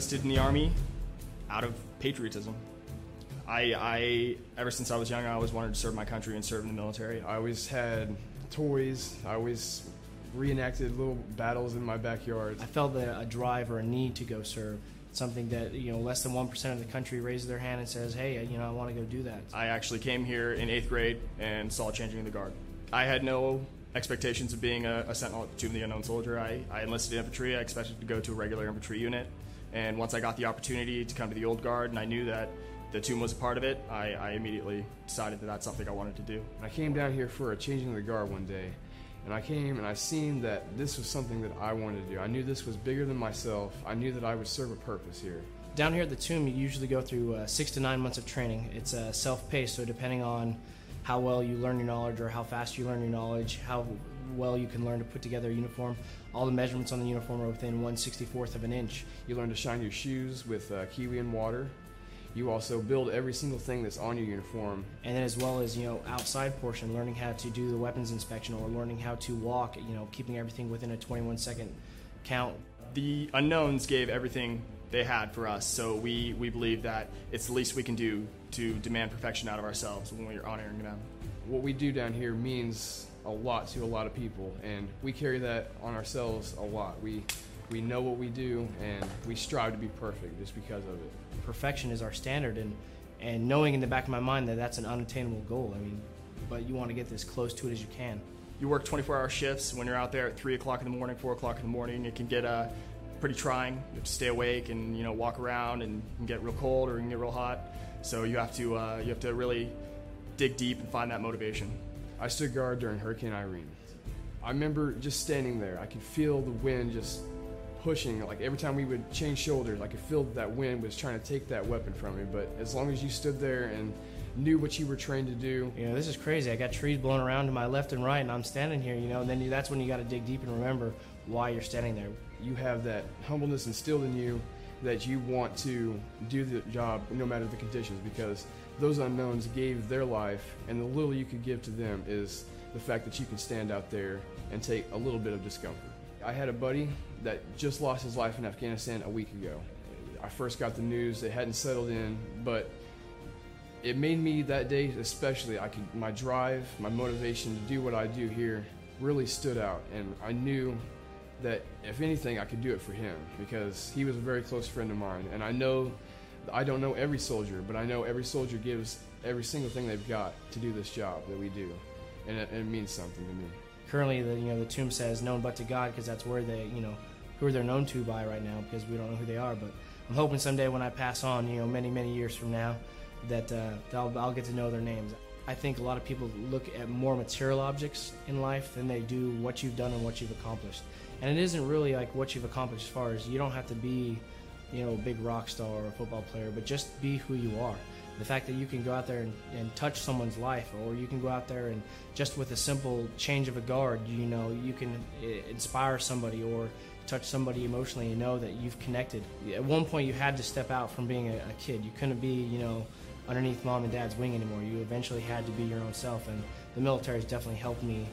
enlisted in the Army out of patriotism. I, I, ever since I was young, I always wanted to serve my country and serve in the military. I always had toys. I always reenacted little battles in my backyard. I felt a, a drive or a need to go serve. Something that you know, less than one percent of the country raises their hand and says, "Hey, you know, I want to go do that." I actually came here in eighth grade and saw changing the guard. I had no expectations of being a, a sentinel at Tomb of the Unknown Soldier. I, I enlisted in infantry. I expected to go to a regular infantry unit. And once I got the opportunity to come to the Old Guard and I knew that the tomb was a part of it, I, I immediately decided that that's something I wanted to do. I came down here for a changing of the guard one day, and I came and I seen that this was something that I wanted to do. I knew this was bigger than myself. I knew that I would serve a purpose here. Down here at the tomb, you usually go through uh, six to nine months of training. It's uh, self-paced, so depending on how well you learn your knowledge or how fast you learn your knowledge, how well you can learn to put together a uniform. All the measurements on the uniform are within 164th of an inch. You learn to shine your shoes with uh, kiwi and water. You also build every single thing that's on your uniform. And then as well as, you know, outside portion, learning how to do the weapons inspection or learning how to walk, you know, keeping everything within a 21 second count. The unknowns gave everything they had for us, so we, we believe that it's the least we can do to demand perfection out of ourselves when we're honoring them. What we do down here means a lot to a lot of people, and we carry that on ourselves a lot. We we know what we do, and we strive to be perfect just because of it. Perfection is our standard, and and knowing in the back of my mind that that's an unattainable goal. I mean, but you want to get as close to it as you can. You work 24-hour shifts. When you're out there at three o'clock in the morning, four o'clock in the morning, it can get uh, pretty trying. You have to stay awake and you know walk around, and get real cold or you can get real hot. So you have to uh, you have to really dig deep and find that motivation. I stood guard during Hurricane Irene. I remember just standing there. I could feel the wind just pushing. Like every time we would change shoulders, I could feel that wind was trying to take that weapon from me. But as long as you stood there and knew what you were trained to do. You know, this is crazy. I got trees blowing around to my left and right, and I'm standing here, you know, and then you, that's when you got to dig deep and remember why you're standing there. You have that humbleness instilled in you that you want to do the job no matter the conditions because those unknowns gave their life, and the little you could give to them is the fact that you can stand out there and take a little bit of discomfort. I had a buddy that just lost his life in Afghanistan a week ago. I first got the news, it hadn't settled in, but it made me that day especially I could my drive, my motivation to do what I do here really stood out and I knew that if anything I could do it for him because he was a very close friend of mine and I know I don't know every soldier, but I know every soldier gives every single thing they've got to do this job that we do, and it, it means something to me. Currently, the you know the tomb says known but to God because that's where they you know who they're known to by right now because we don't know who they are. But I'm hoping someday when I pass on, you know, many many years from now, that uh, I'll, I'll get to know their names. I think a lot of people look at more material objects in life than they do what you've done and what you've accomplished. And it isn't really like what you've accomplished as far as you don't have to be you know, a big rock star or a football player, but just be who you are. The fact that you can go out there and, and touch someone's life, or you can go out there and just with a simple change of a guard, you know, you can eh, inspire somebody or touch somebody emotionally and know that you've connected. At one point, you had to step out from being a, a kid. You couldn't be, you know, underneath mom and dad's wing anymore. You eventually had to be your own self, and the military has definitely helped me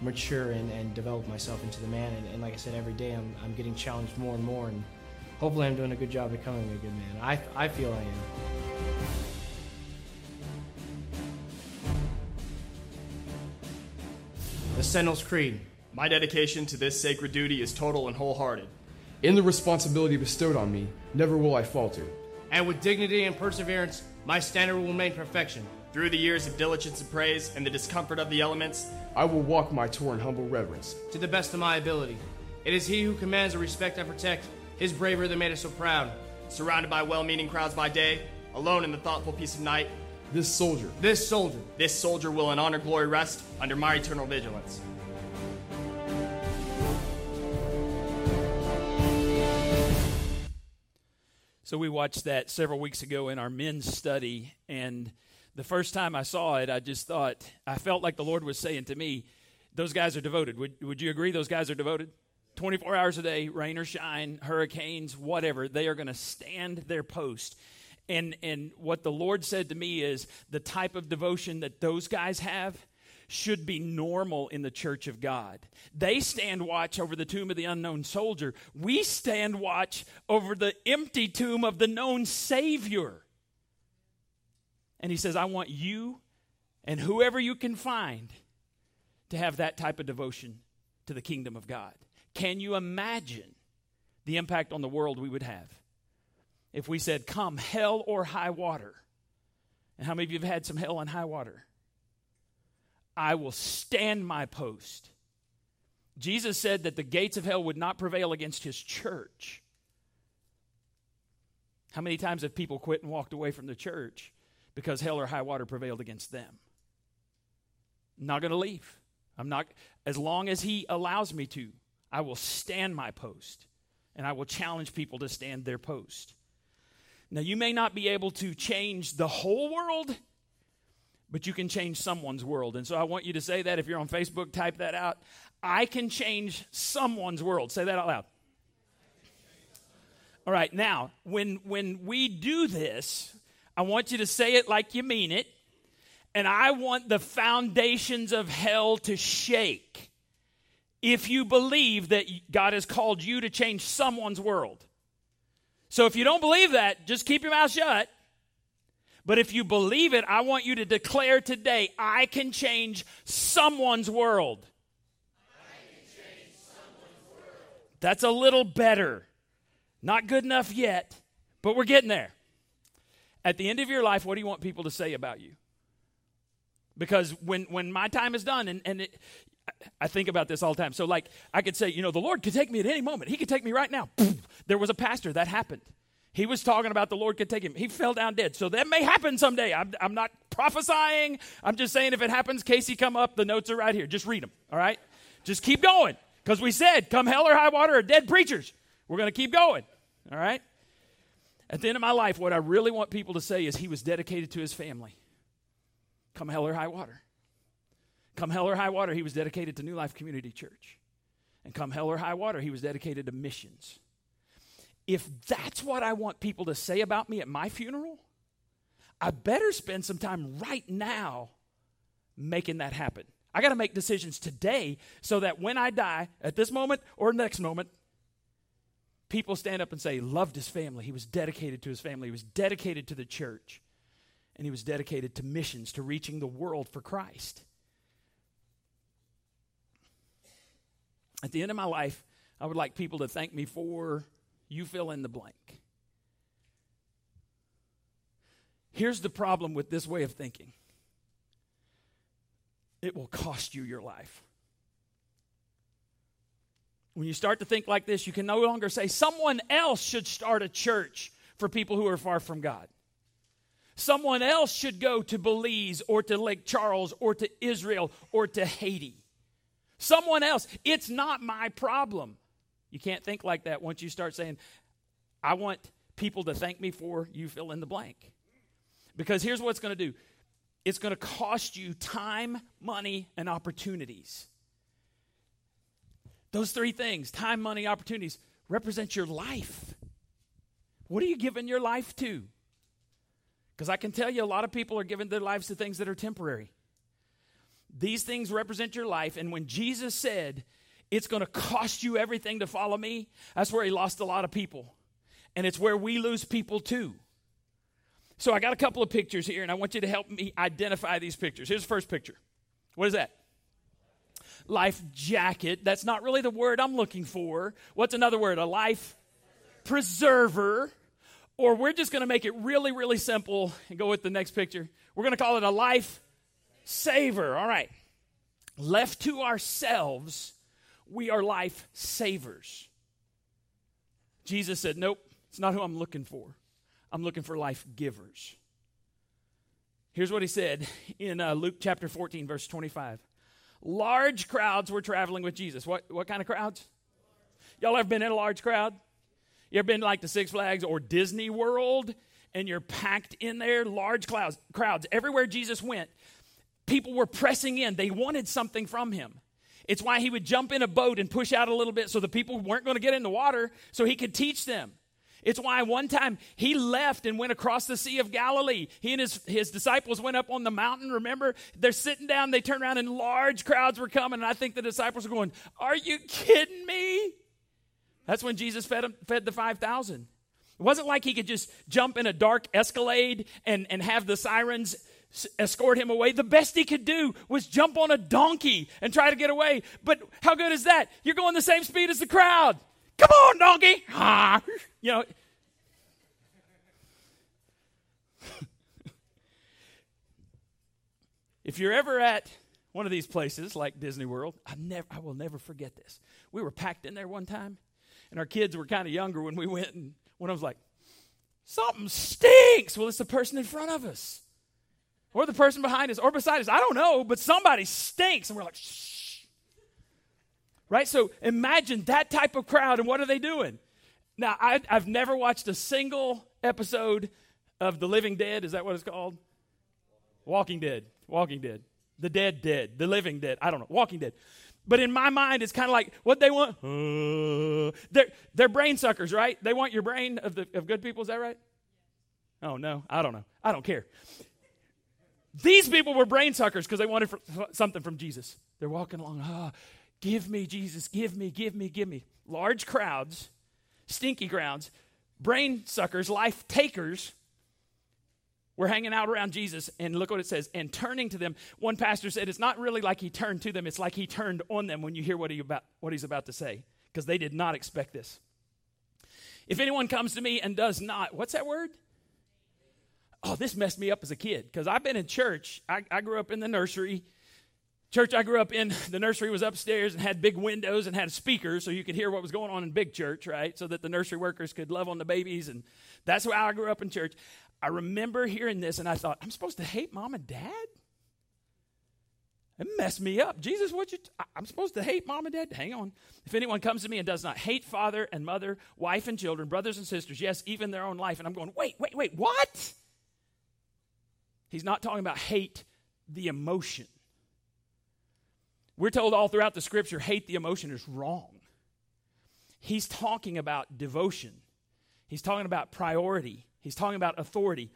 mature and, and develop myself into the man. And, and like I said, every day I'm, I'm getting challenged more and more. And hopefully I'm doing a good job becoming a good man. I, I feel I am. The Sentinel's Creed. My dedication to this sacred duty is total and wholehearted. In the responsibility bestowed on me, never will I falter. And with dignity and perseverance, my standard will remain perfection. Through the years of diligence and praise and the discomfort of the elements, I will walk my tour in humble reverence. To the best of my ability. It is he who commands the respect and protect, his bravery that made us so proud. Surrounded by well meaning crowds by day, alone in the thoughtful peace of night, this soldier, this soldier, this soldier will in honor glory rest under my eternal vigilance. So we watched that several weeks ago in our men's study, and the first time I saw it, I just thought I felt like the Lord was saying to me, "Those guys are devoted." Would Would you agree? Those guys are devoted. 24 hours a day, rain or shine, hurricanes, whatever, they are going to stand their post. And, and what the Lord said to me is the type of devotion that those guys have should be normal in the church of God. They stand watch over the tomb of the unknown soldier. We stand watch over the empty tomb of the known Savior. And he says, I want you and whoever you can find to have that type of devotion to the kingdom of God. Can you imagine the impact on the world we would have if we said, Come, hell or high water? And how many of you have had some hell and high water? I will stand my post. Jesus said that the gates of hell would not prevail against his church. How many times have people quit and walked away from the church because hell or high water prevailed against them? I'm not going to leave. I'm not as long as he allows me to. I will stand my post and I will challenge people to stand their post. Now, you may not be able to change the whole world, but you can change someone's world. And so I want you to say that. If you're on Facebook, type that out. I can change someone's world. Say that out loud. All right, now, when, when we do this, I want you to say it like you mean it. And I want the foundations of hell to shake if you believe that God has called you to change someone's world. So if you don't believe that, just keep your mouth shut. But if you believe it, I want you to declare today I can change someone's world. Change someone's world. That's a little better. Not good enough yet, but we're getting there. At the end of your life, what do you want people to say about you? Because when, when my time is done, and, and it, I think about this all the time. So, like, I could say, you know, the Lord could take me at any moment. He could take me right now. There was a pastor that happened. He was talking about the Lord could take him. He fell down dead. So that may happen someday. I'm, I'm not prophesying. I'm just saying if it happens, Casey, come up. The notes are right here. Just read them, all right? Just keep going. Because we said, come hell or high water, or dead preachers. We're going to keep going, all right? At the end of my life, what I really want people to say is he was dedicated to his family. Come hell or high water. Come hell or high water, he was dedicated to New Life Community Church. And come hell or high water, he was dedicated to missions if that's what I want people to say about me at my funeral, I better spend some time right now making that happen. I got to make decisions today so that when I die, at this moment or next moment, people stand up and say, he loved his family. He was dedicated to his family. He was dedicated to the church. And he was dedicated to missions, to reaching the world for Christ. At the end of my life, I would like people to thank me for you fill in the blank. Here's the problem with this way of thinking it will cost you your life. When you start to think like this, you can no longer say, someone else should start a church for people who are far from God. Someone else should go to Belize or to Lake Charles or to Israel or to Haiti. Someone else. It's not my problem. You can't think like that once you start saying, I want people to thank me for you fill in the blank. Because here's what it's going to do it's going to cost you time, money, and opportunities. Those three things time, money, opportunities represent your life. What are you giving your life to? Because I can tell you a lot of people are giving their lives to things that are temporary. These things represent your life, and when Jesus said, it's going to cost you everything to follow me. That's where he lost a lot of people. And it's where we lose people too. So I got a couple of pictures here, and I want you to help me identify these pictures. Here's the first picture. What is that? Life jacket. That's not really the word I'm looking for. What's another word? A life preserver. Or we're just going to make it really, really simple and go with the next picture. We're going to call it a life saver. All right. Left to ourselves, we are life savers. Jesus said, Nope, it's not who I'm looking for. I'm looking for life givers. Here's what he said in uh, Luke chapter 14, verse 25. Large crowds were traveling with Jesus. What, what kind of crowds? Y'all ever been in a large crowd? You ever been like the Six Flags or Disney World and you're packed in there? Large crowds, crowds. Everywhere Jesus went, people were pressing in. They wanted something from him. It's why he would jump in a boat and push out a little bit so the people weren't going to get in the water so he could teach them. It's why one time he left and went across the Sea of Galilee. He and his, his disciples went up on the mountain. Remember? They're sitting down, they turn around, and large crowds were coming. And I think the disciples were going, Are you kidding me? That's when Jesus fed, them, fed the 5,000. It wasn't like he could just jump in a dark escalade and, and have the sirens escort him away. The best he could do was jump on a donkey and try to get away. But how good is that? You're going the same speed as the crowd. Come on, donkey. Ah. You know. if you're ever at one of these places like Disney World, I never I will never forget this. We were packed in there one time, and our kids were kind of younger when we went, and one of them was like, Something stinks. Well, it's the person in front of us. Or the person behind us, or beside us. I don't know, but somebody stinks. And we're like, shh. Right? So imagine that type of crowd, and what are they doing? Now, I, have never watched a single episode of The Living Dead. Is that what it's called? Walking Dead. Walking Dead. The Dead Dead. The Living Dead. I don't know. Walking Dead. But in my mind, it's kind of like what they want. Uh, they're, brain suckers, right? They want your brain of, the, of good people. Is that right? Oh, no. I don't know. I don't care. These people were brain suckers because they wanted for, something from Jesus. They're walking along. Ah, give me, Jesus. Give me, give me, give me. Large crowds, stinky grounds, brain suckers, life takers we're hanging out around Jesus, and look what it says. And turning to them, one pastor said it's not really like he turned to them, it's like he turned on them when you hear what, he about, what he's about to say, because they did not expect this. If anyone comes to me and does not, what's that word? Oh, this messed me up as a kid, because I've been in church. I, I grew up in the nursery. Church I grew up in, the nursery was upstairs and had big windows and had speakers so you could hear what was going on in big church, right? So that the nursery workers could love on the babies. And that's how I grew up in church. I remember hearing this and I thought, I'm supposed to hate mom and dad? It messed me up. Jesus, what you? I'm supposed to hate mom and dad? Hang on. If anyone comes to me and does not hate father and mother, wife and children, brothers and sisters, yes, even their own life, and I'm going, wait, wait, wait, what? He's not talking about hate the emotion. We're told all throughout the scripture, hate the emotion is wrong. He's talking about devotion. He's talking about priority. He's talking about authority.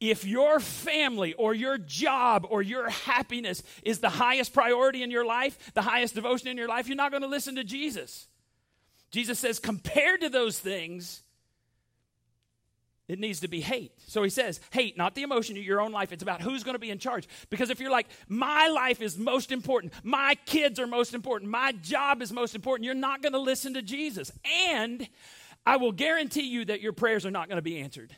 If your family or your job or your happiness is the highest priority in your life, the highest devotion in your life, you're not going to listen to Jesus. Jesus says, compared to those things, it needs to be hate. So he says, hate, not the emotion of your own life. It's about who's going to be in charge. Because if you're like, my life is most important, my kids are most important, my job is most important, you're not going to listen to Jesus. And I will guarantee you that your prayers are not going to be answered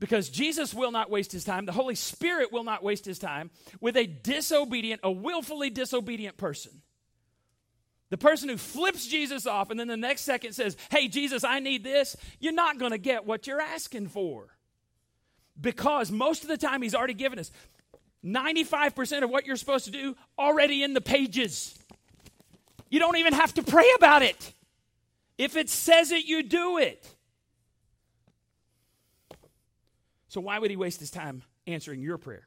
because Jesus will not waste his time. The Holy Spirit will not waste his time with a disobedient, a willfully disobedient person. The person who flips Jesus off and then the next second says, Hey, Jesus, I need this, you're not going to get what you're asking for. Because most of the time, he's already given us 95% of what you're supposed to do already in the pages. You don't even have to pray about it. If it says it, you do it. So why would he waste his time answering your prayer?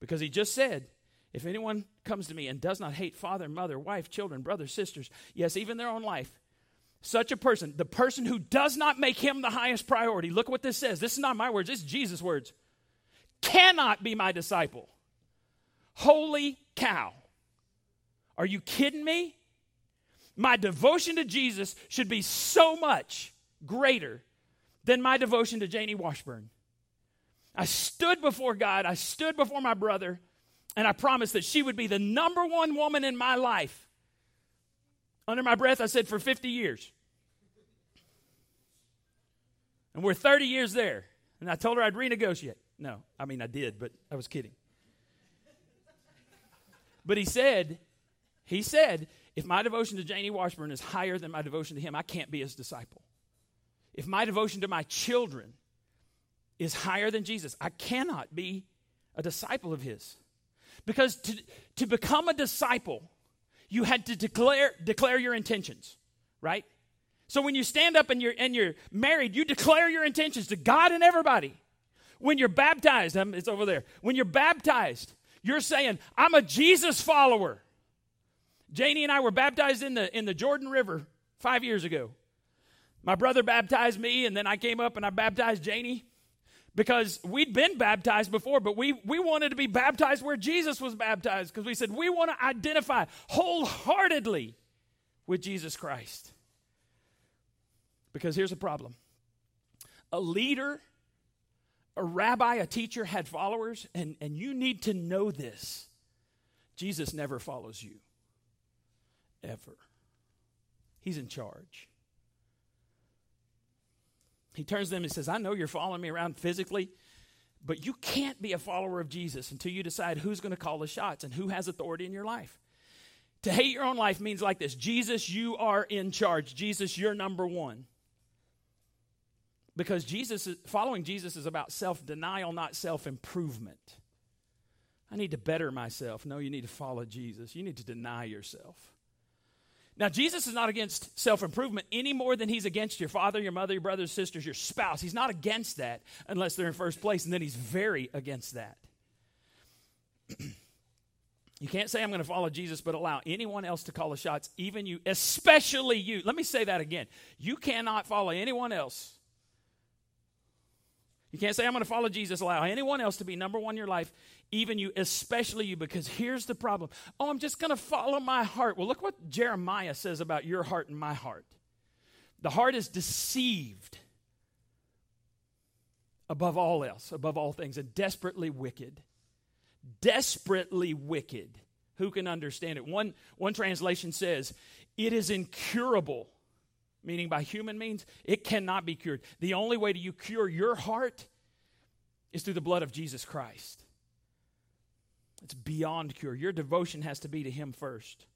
Because he just said, if anyone comes to me and does not hate father, mother, wife, children, brothers, sisters, yes, even their own life, such a person, the person who does not make him the highest priority, look what this says. This is not my words, is Jesus' words. Cannot be my disciple. Holy cow. Are you kidding me? My devotion to Jesus should be so much greater than my devotion to Janie Washburn. I stood before God, I stood before my brother, and I promised that she would be the number one woman in my life. Under my breath, I said, for 50 years. And we're 30 years there. And I told her I'd renegotiate. No, I mean, I did, but I was kidding. But he said, he said, if my devotion to Janie Washburn is higher than my devotion to him, I can't be his disciple. If my devotion to my children is higher than Jesus. I cannot be a disciple of his. Because to, to become a disciple, you had to declare, declare your intentions, right? So when you stand up and you're, and you're married, you declare your intentions to God and everybody. When you're baptized, um, it's over there. When you're baptized, you're saying, I'm a Jesus follower. Janie and I were baptized in the, in the Jordan River five years ago. My brother baptized me, and then I came up and I baptized Janie because we'd been baptized before, but we, we wanted to be baptized where Jesus was baptized because we said we want to identify wholeheartedly with Jesus Christ. Because here's the problem a leader, a rabbi, a teacher had followers, and, and you need to know this. Jesus never follows you, ever. He's in charge. He turns to them and says, I know you're following me around physically, but you can't be a follower of Jesus until you decide who's going to call the shots and who has authority in your life. To hate your own life means like this Jesus, you are in charge. Jesus, you're number one. Because Jesus following Jesus is about self denial, not self improvement. I need to better myself. No, you need to follow Jesus. You need to deny yourself. Now, Jesus is not against self improvement any more than he's against your father, your mother, your brothers, sisters, your spouse. He's not against that unless they're in first place, and then he's very against that. you can't say, I'm going to follow Jesus, but allow anyone else to call the shots, even you, especially you. Let me say that again. You cannot follow anyone else. You can't say, I'm going to follow Jesus, allow anyone else to be number one in your life, even you, especially you, because here's the problem. Oh, I'm just going to follow my heart. Well, look what Jeremiah says about your heart and my heart. The heart is deceived above all else, above all things, and desperately wicked. Desperately wicked. Who can understand it? One, one translation says, it is incurable, meaning by human means, it cannot be cured. The only way to you cure your heart is through the blood of Jesus Christ. It's beyond cure. Your devotion has to be to Him first.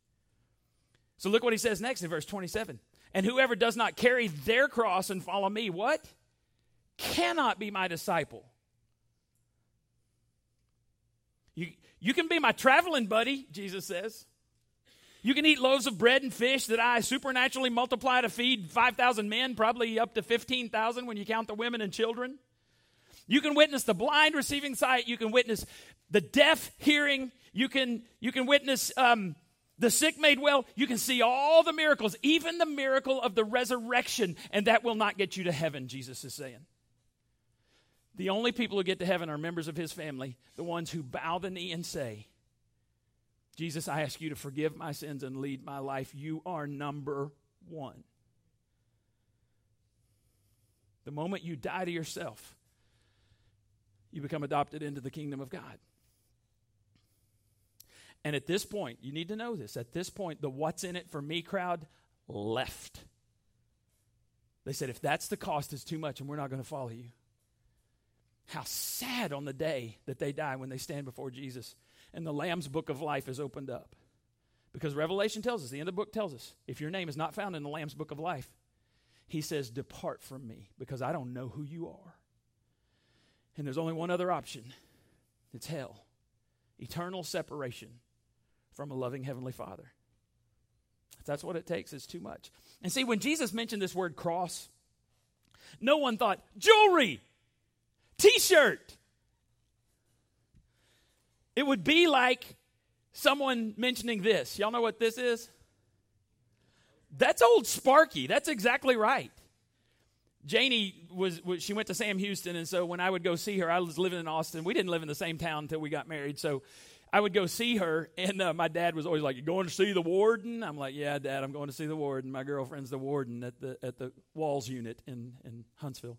So look what he says next in verse 27. And whoever does not carry their cross and follow me, what? Cannot be my disciple. You, you can be my traveling buddy, Jesus says. You can eat loaves of bread and fish that I supernaturally multiply to feed 5,000 men, probably up to 15,000 when you count the women and children. You can witness the blind receiving sight. You can witness the deaf hearing. You can, you can witness um, the sick made well. You can see all the miracles, even the miracle of the resurrection, and that will not get you to heaven, Jesus is saying. The only people who get to heaven are members of his family, the ones who bow the knee and say, Jesus, I ask you to forgive my sins and lead my life. You are number one. The moment you die to yourself, you become adopted into the kingdom of God. And at this point, you need to know this. At this point, the what's in it for me crowd left. They said, if that's the cost, it's too much and we're not going to follow you. How sad on the day that they die when they stand before Jesus and the Lamb's book of life is opened up. Because Revelation tells us, the end of the book tells us, if your name is not found in the Lamb's book of life, he says, Depart from me because I don't know who you are. And there's only one other option it's hell, eternal separation from a loving Heavenly Father. If that's what it takes, it's too much. And see, when Jesus mentioned this word cross, no one thought jewelry, t shirt. It would be like someone mentioning this. Y'all know what this is? That's old Sparky. That's exactly right. Janie was, was, she went to Sam Houston, and so when I would go see her, I was living in Austin. We didn't live in the same town until we got married, so I would go see her, and uh, my dad was always like, "You going to see the warden?" I'm like, "Yeah, Dad, I'm going to see the warden." My girlfriend's the warden at the at the Walls unit in in Huntsville.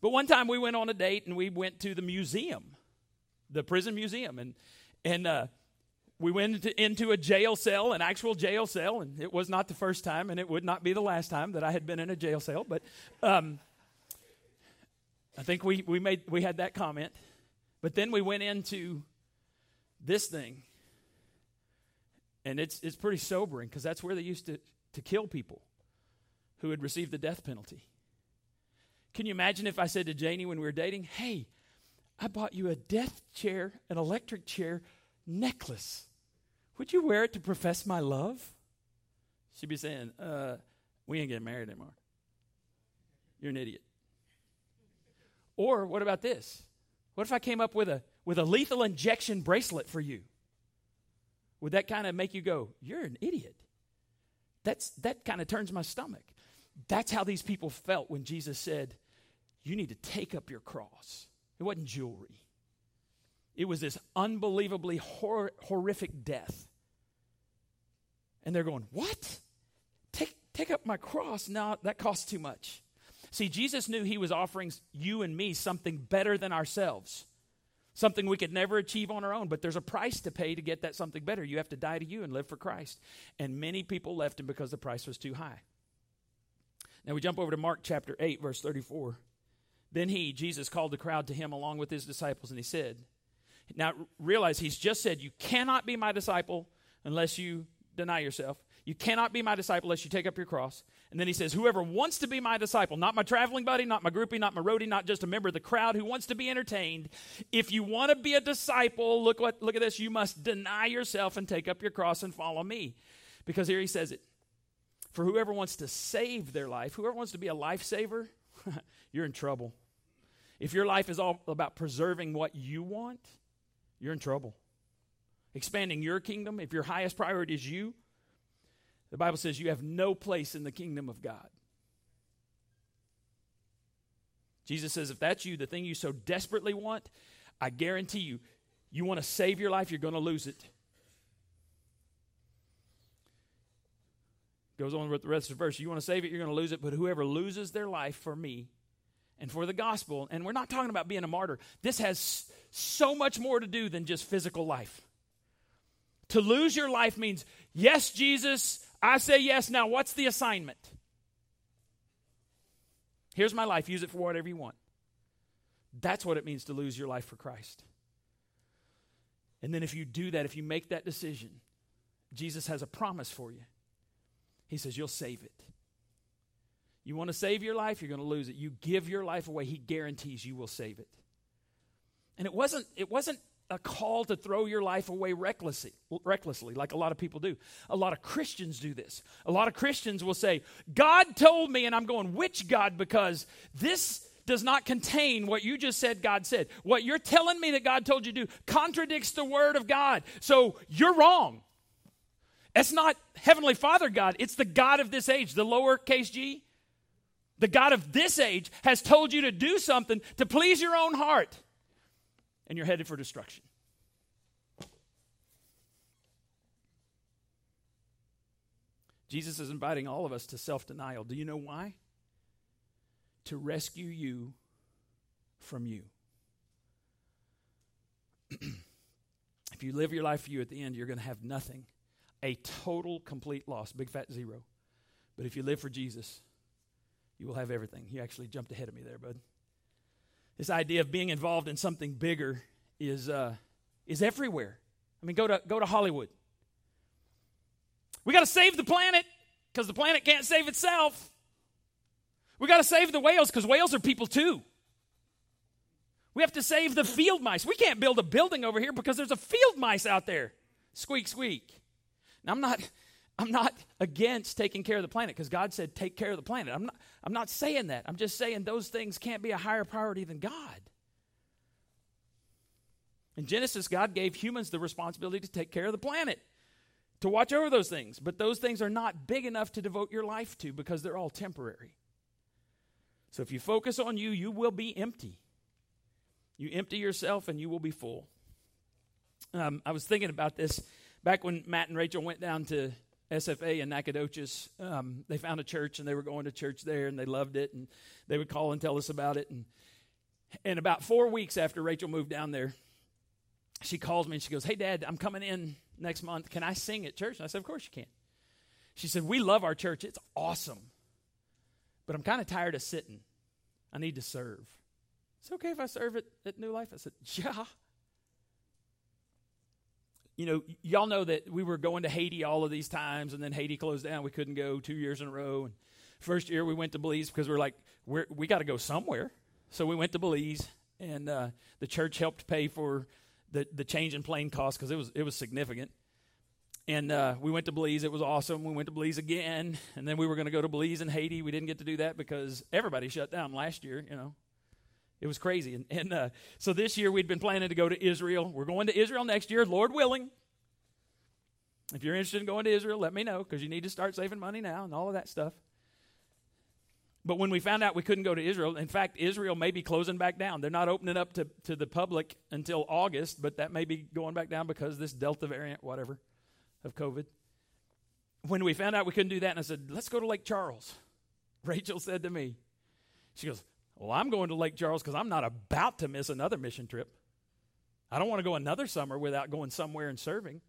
But one time we went on a date, and we went to the museum, the prison museum, and and uh, we went into, into, a jail cell, an actual jail cell, and it was not the first time, and it would not be the last time that I had been in a jail cell. But um, I think we, we made we had that comment. But then we went into this thing, and it's it's pretty sobering because that's where they used to to kill people who had received the death penalty. Can you imagine if I said to Janie when we were dating, "Hey, I bought you a death chair, an electric chair necklace." Would you wear it to profess my love? She'd be saying, uh, We ain't getting married anymore. You're an idiot. Or what about this? What if I came up with a with a lethal injection bracelet for you? Would that kind of make you go, You're an idiot? That's that kind of turns my stomach. That's how these people felt when Jesus said, You need to take up your cross. It wasn't jewelry, it was this unbelievably hor- horrific death. And they're going, What? Take, take up my cross? No, that costs too much. See, Jesus knew he was offering you and me something better than ourselves, something we could never achieve on our own, but there's a price to pay to get that something better. You have to die to you and live for Christ. And many people left him because the price was too high. Now we jump over to Mark chapter 8, verse 34. Then he, Jesus, called the crowd to him along with his disciples, and he said, Now realize he's just said, You cannot be my disciple unless you deny yourself. You cannot be my disciple unless you take up your cross. And then he says, Whoever wants to be my disciple, not my traveling buddy, not my groupie, not my roadie, not just a member of the crowd who wants to be entertained. If you want to be a disciple, look what look at this, you must deny yourself and take up your cross and follow me. Because here he says it. For whoever wants to save their life, whoever wants to be a lifesaver, you're in trouble. If your life is all about preserving what you want, you're in trouble. Expanding your kingdom, if your highest priority is you, the Bible says you have no place in the kingdom of God. Jesus says, if that's you, the thing you so desperately want, I guarantee you, you want to save your life, you're going to lose it. Goes on with the rest of the verse. You want to save it, you're going to lose it. But whoever loses their life for me and for the gospel, and we're not talking about being a martyr, this has so much more to do than just physical life. To lose your life means, yes, Jesus, I say yes. Now, what's the assignment? Here's my life. Use it for whatever you want. That's what it means to lose your life for Christ. And then, if you do that, if you make that decision, Jesus has a promise for you. He says, You'll save it. You want to save your life, you're going to lose it. You give your life away, He guarantees you will save it. And it wasn't, it wasn't a call to throw your life away recklessly, recklessly, like a lot of people do. A lot of Christians do this. A lot of Christians will say, God told me, and I'm going, which God? Because this does not contain what you just said God said. What you're telling me that God told you to do contradicts the word of God. So you're wrong. It's not Heavenly Father God, it's the God of this age, the lowercase g. The God of this age has told you to do something to please your own heart and you're headed for destruction. Jesus is inviting all of us to self denial. Do you know why? To rescue you from you. if you live your life for you at the end, you're going to have nothing. A total, complete loss, big fat zero. But if you live for Jesus, you will have everything. You actually jumped ahead of me there, bud. This idea of being involved in something bigger is, uh, is everywhere. I mean, go to, go to Hollywood. We got to save the planet because the planet can't save itself. We got to save the whales because whales are people too. We have to save the field mice. We can't build a building over here because there's a field mice out there. Squeak, squeak. Now, I'm not, I'm not against taking care of the planet because God said take care of the planet. I'm not, I'm not saying that. I'm just saying those things can't be a higher priority than God. In Genesis, God gave humans the responsibility to take care of the planet, to watch over those things. But those things are not big enough to devote your life to because they're all temporary. So if you focus on you, you will be empty. You empty yourself and you will be full. Um, I was thinking about this back when Matt and Rachel went down to SFA in Nacogdoches. Um, they found a church and they were going to church there and they loved it and they would call and tell us about it. And, and about four weeks after Rachel moved down there, she calls me and she goes, Hey, Dad, I'm coming in next month. Can I sing at church? And I said, Of course you can. She said, We love our church. It's awesome. But I'm kind of tired of sitting. I need to serve. It's okay if I serve at, at New Life? I said, Yeah. You know, y'all know that we were going to Haiti all of these times, and then Haiti closed down. We couldn't go two years in a row. And first year we went to Belize because we are like, we're, we got to go somewhere. So we went to Belize, and uh, the church helped pay for the, the change in plane cost because it was, it was significant. And uh, we went to Belize. It was awesome. We went to Belize again. And then we were going to go to Belize and Haiti. We didn't get to do that because everybody shut down last year, you know. It was crazy. And, and uh, so this year we'd been planning to go to Israel. We're going to Israel next year, Lord willing. If you're interested in going to Israel, let me know because you need to start saving money now and all of that stuff. But when we found out we couldn't go to Israel, in fact, Israel may be closing back down. They're not opening up to, to the public until August, but that may be going back down because this Delta variant, whatever, of COVID. When we found out we couldn't do that, and I said, let's go to Lake Charles. Rachel said to me, she goes, Well, I'm going to Lake Charles because I'm not about to miss another mission trip. I don't want to go another summer without going somewhere and serving.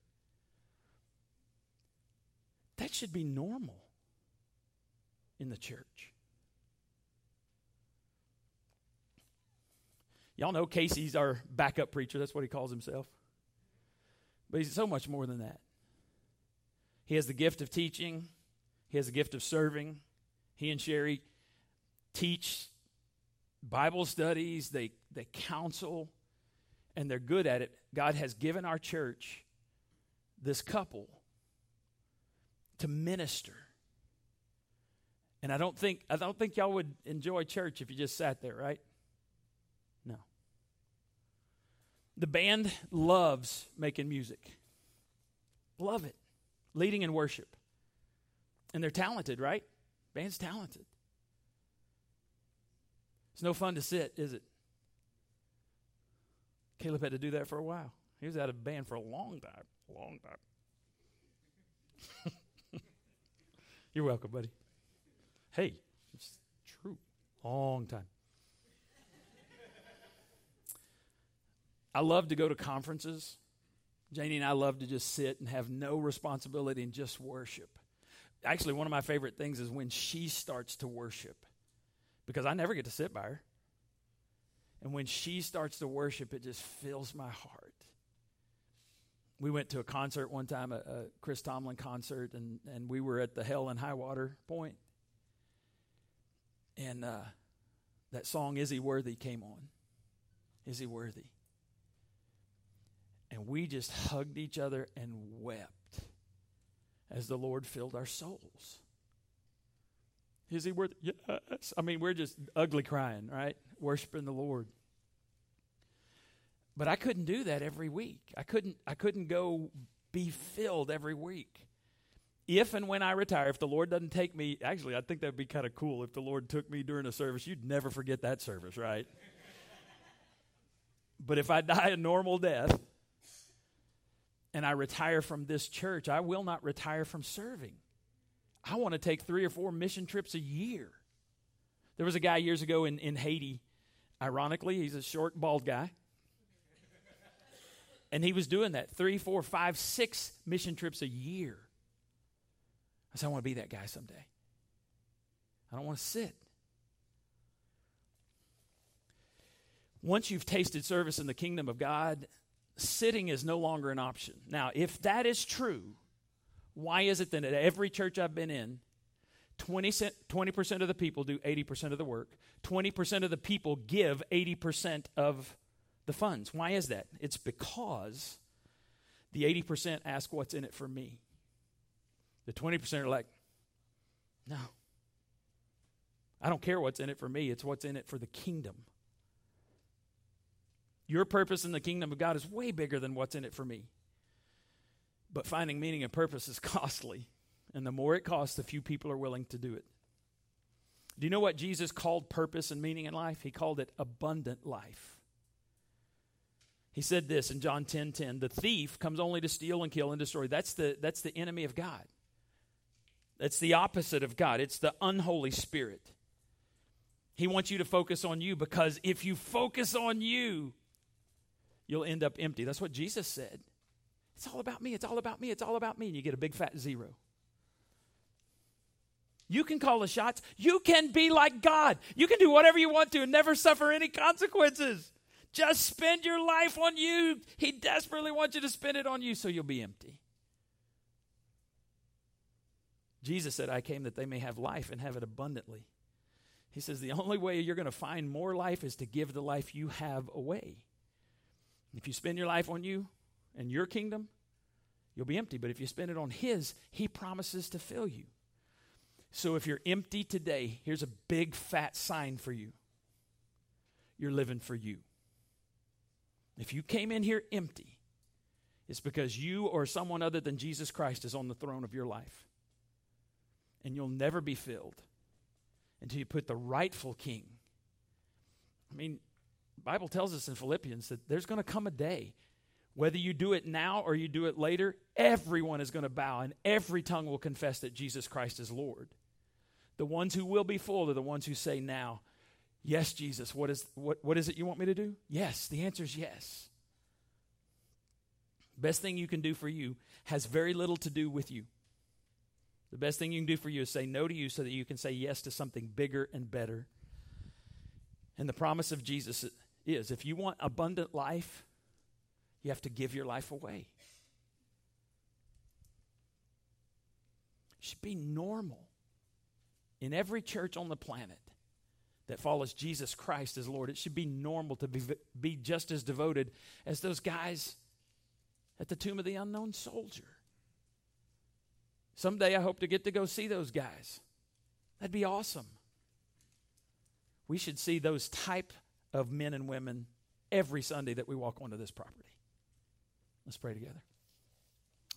That should be normal in the church. Y'all know Casey's our backup preacher. That's what he calls himself. But he's so much more than that. He has the gift of teaching, he has the gift of serving. He and Sherry teach Bible studies, they, they counsel, and they're good at it. God has given our church this couple to minister. And I don't think I don't think y'all would enjoy church if you just sat there, right? No. The band loves making music. Love it. Leading in worship. And they're talented, right? Band's talented. It's no fun to sit, is it? Caleb had to do that for a while. He was out of band for a long time. Long time. You're welcome, buddy. Hey, it's true. Long time. I love to go to conferences. Janie and I love to just sit and have no responsibility and just worship. Actually, one of my favorite things is when she starts to worship because I never get to sit by her. And when she starts to worship, it just fills my heart. We went to a concert one time, a, a Chris Tomlin concert, and, and we were at the Hell and High Water Point. And uh, that song, Is He Worthy, came on. Is He Worthy? And we just hugged each other and wept as the Lord filled our souls. Is he worth yes? I mean, we're just ugly crying, right? Worshiping the Lord. But I couldn't do that every week. I couldn't I couldn't go be filled every week. If and when I retire, if the Lord doesn't take me, actually, I think that'd be kind of cool if the Lord took me during a service. You'd never forget that service, right? but if I die a normal death, and I retire from this church, I will not retire from serving. I want to take three or four mission trips a year. There was a guy years ago in, in Haiti, ironically, he's a short, bald guy. and he was doing that three, four, five, six mission trips a year. I said, I want to be that guy someday. I don't want to sit. Once you've tasted service in the kingdom of God, sitting is no longer an option. Now, if that is true, why is it then that every church I've been in, 20, 20% of the people do 80% of the work, 20% of the people give 80% of the funds? Why is that? It's because the 80% ask, What's in it for me? The 20% are like, No. I don't care what's in it for me, it's what's in it for the kingdom. Your purpose in the kingdom of God is way bigger than what's in it for me. But finding meaning and purpose is costly. And the more it costs, the few people are willing to do it. Do you know what Jesus called purpose and meaning in life? He called it abundant life. He said this in John 10 10 The thief comes only to steal and kill and destroy. That's the, that's the enemy of God. That's the opposite of God. It's the unholy spirit. He wants you to focus on you because if you focus on you, you'll end up empty. That's what Jesus said. It's all about me. It's all about me. It's all about me. And you get a big fat zero. You can call the shots. You can be like God. You can do whatever you want to and never suffer any consequences. Just spend your life on you. He desperately wants you to spend it on you so you'll be empty. Jesus said, I came that they may have life and have it abundantly. He says, the only way you're going to find more life is to give the life you have away. If you spend your life on you and your kingdom, you'll be empty. But if you spend it on His, He promises to fill you. So if you're empty today, here's a big fat sign for you you're living for you. If you came in here empty, it's because you or someone other than Jesus Christ is on the throne of your life. And you'll never be filled until you put the rightful king. I mean, Bible tells us in Philippians that there's going to come a day whether you do it now or you do it later, everyone is going to bow and every tongue will confess that Jesus Christ is Lord. The ones who will be full are the ones who say now, Yes, Jesus, what is, what, what is it you want me to do? Yes, the answer is yes. Best thing you can do for you has very little to do with you. The best thing you can do for you is say no to you so that you can say yes to something bigger and better. And the promise of Jesus is if you want abundant life, you have to give your life away. It should be normal in every church on the planet that follows Jesus Christ as Lord. It should be normal to be, be just as devoted as those guys at the tomb of the unknown soldier. Someday I hope to get to go see those guys. That'd be awesome. We should see those type of men and women every Sunday that we walk onto this property. Let's pray together.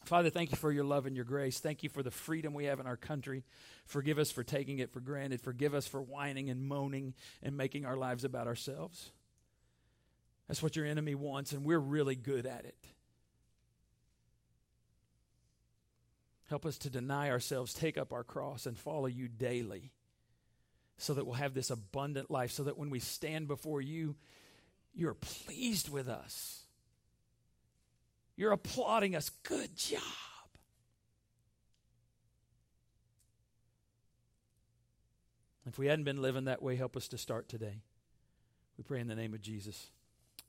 Father, thank you for your love and your grace. Thank you for the freedom we have in our country. Forgive us for taking it for granted. Forgive us for whining and moaning and making our lives about ourselves. That's what your enemy wants, and we're really good at it. Help us to deny ourselves, take up our cross, and follow you daily so that we'll have this abundant life, so that when we stand before you, you're pleased with us. You're applauding us. Good job. If we hadn't been living that way, help us to start today. We pray in the name of Jesus.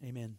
Amen.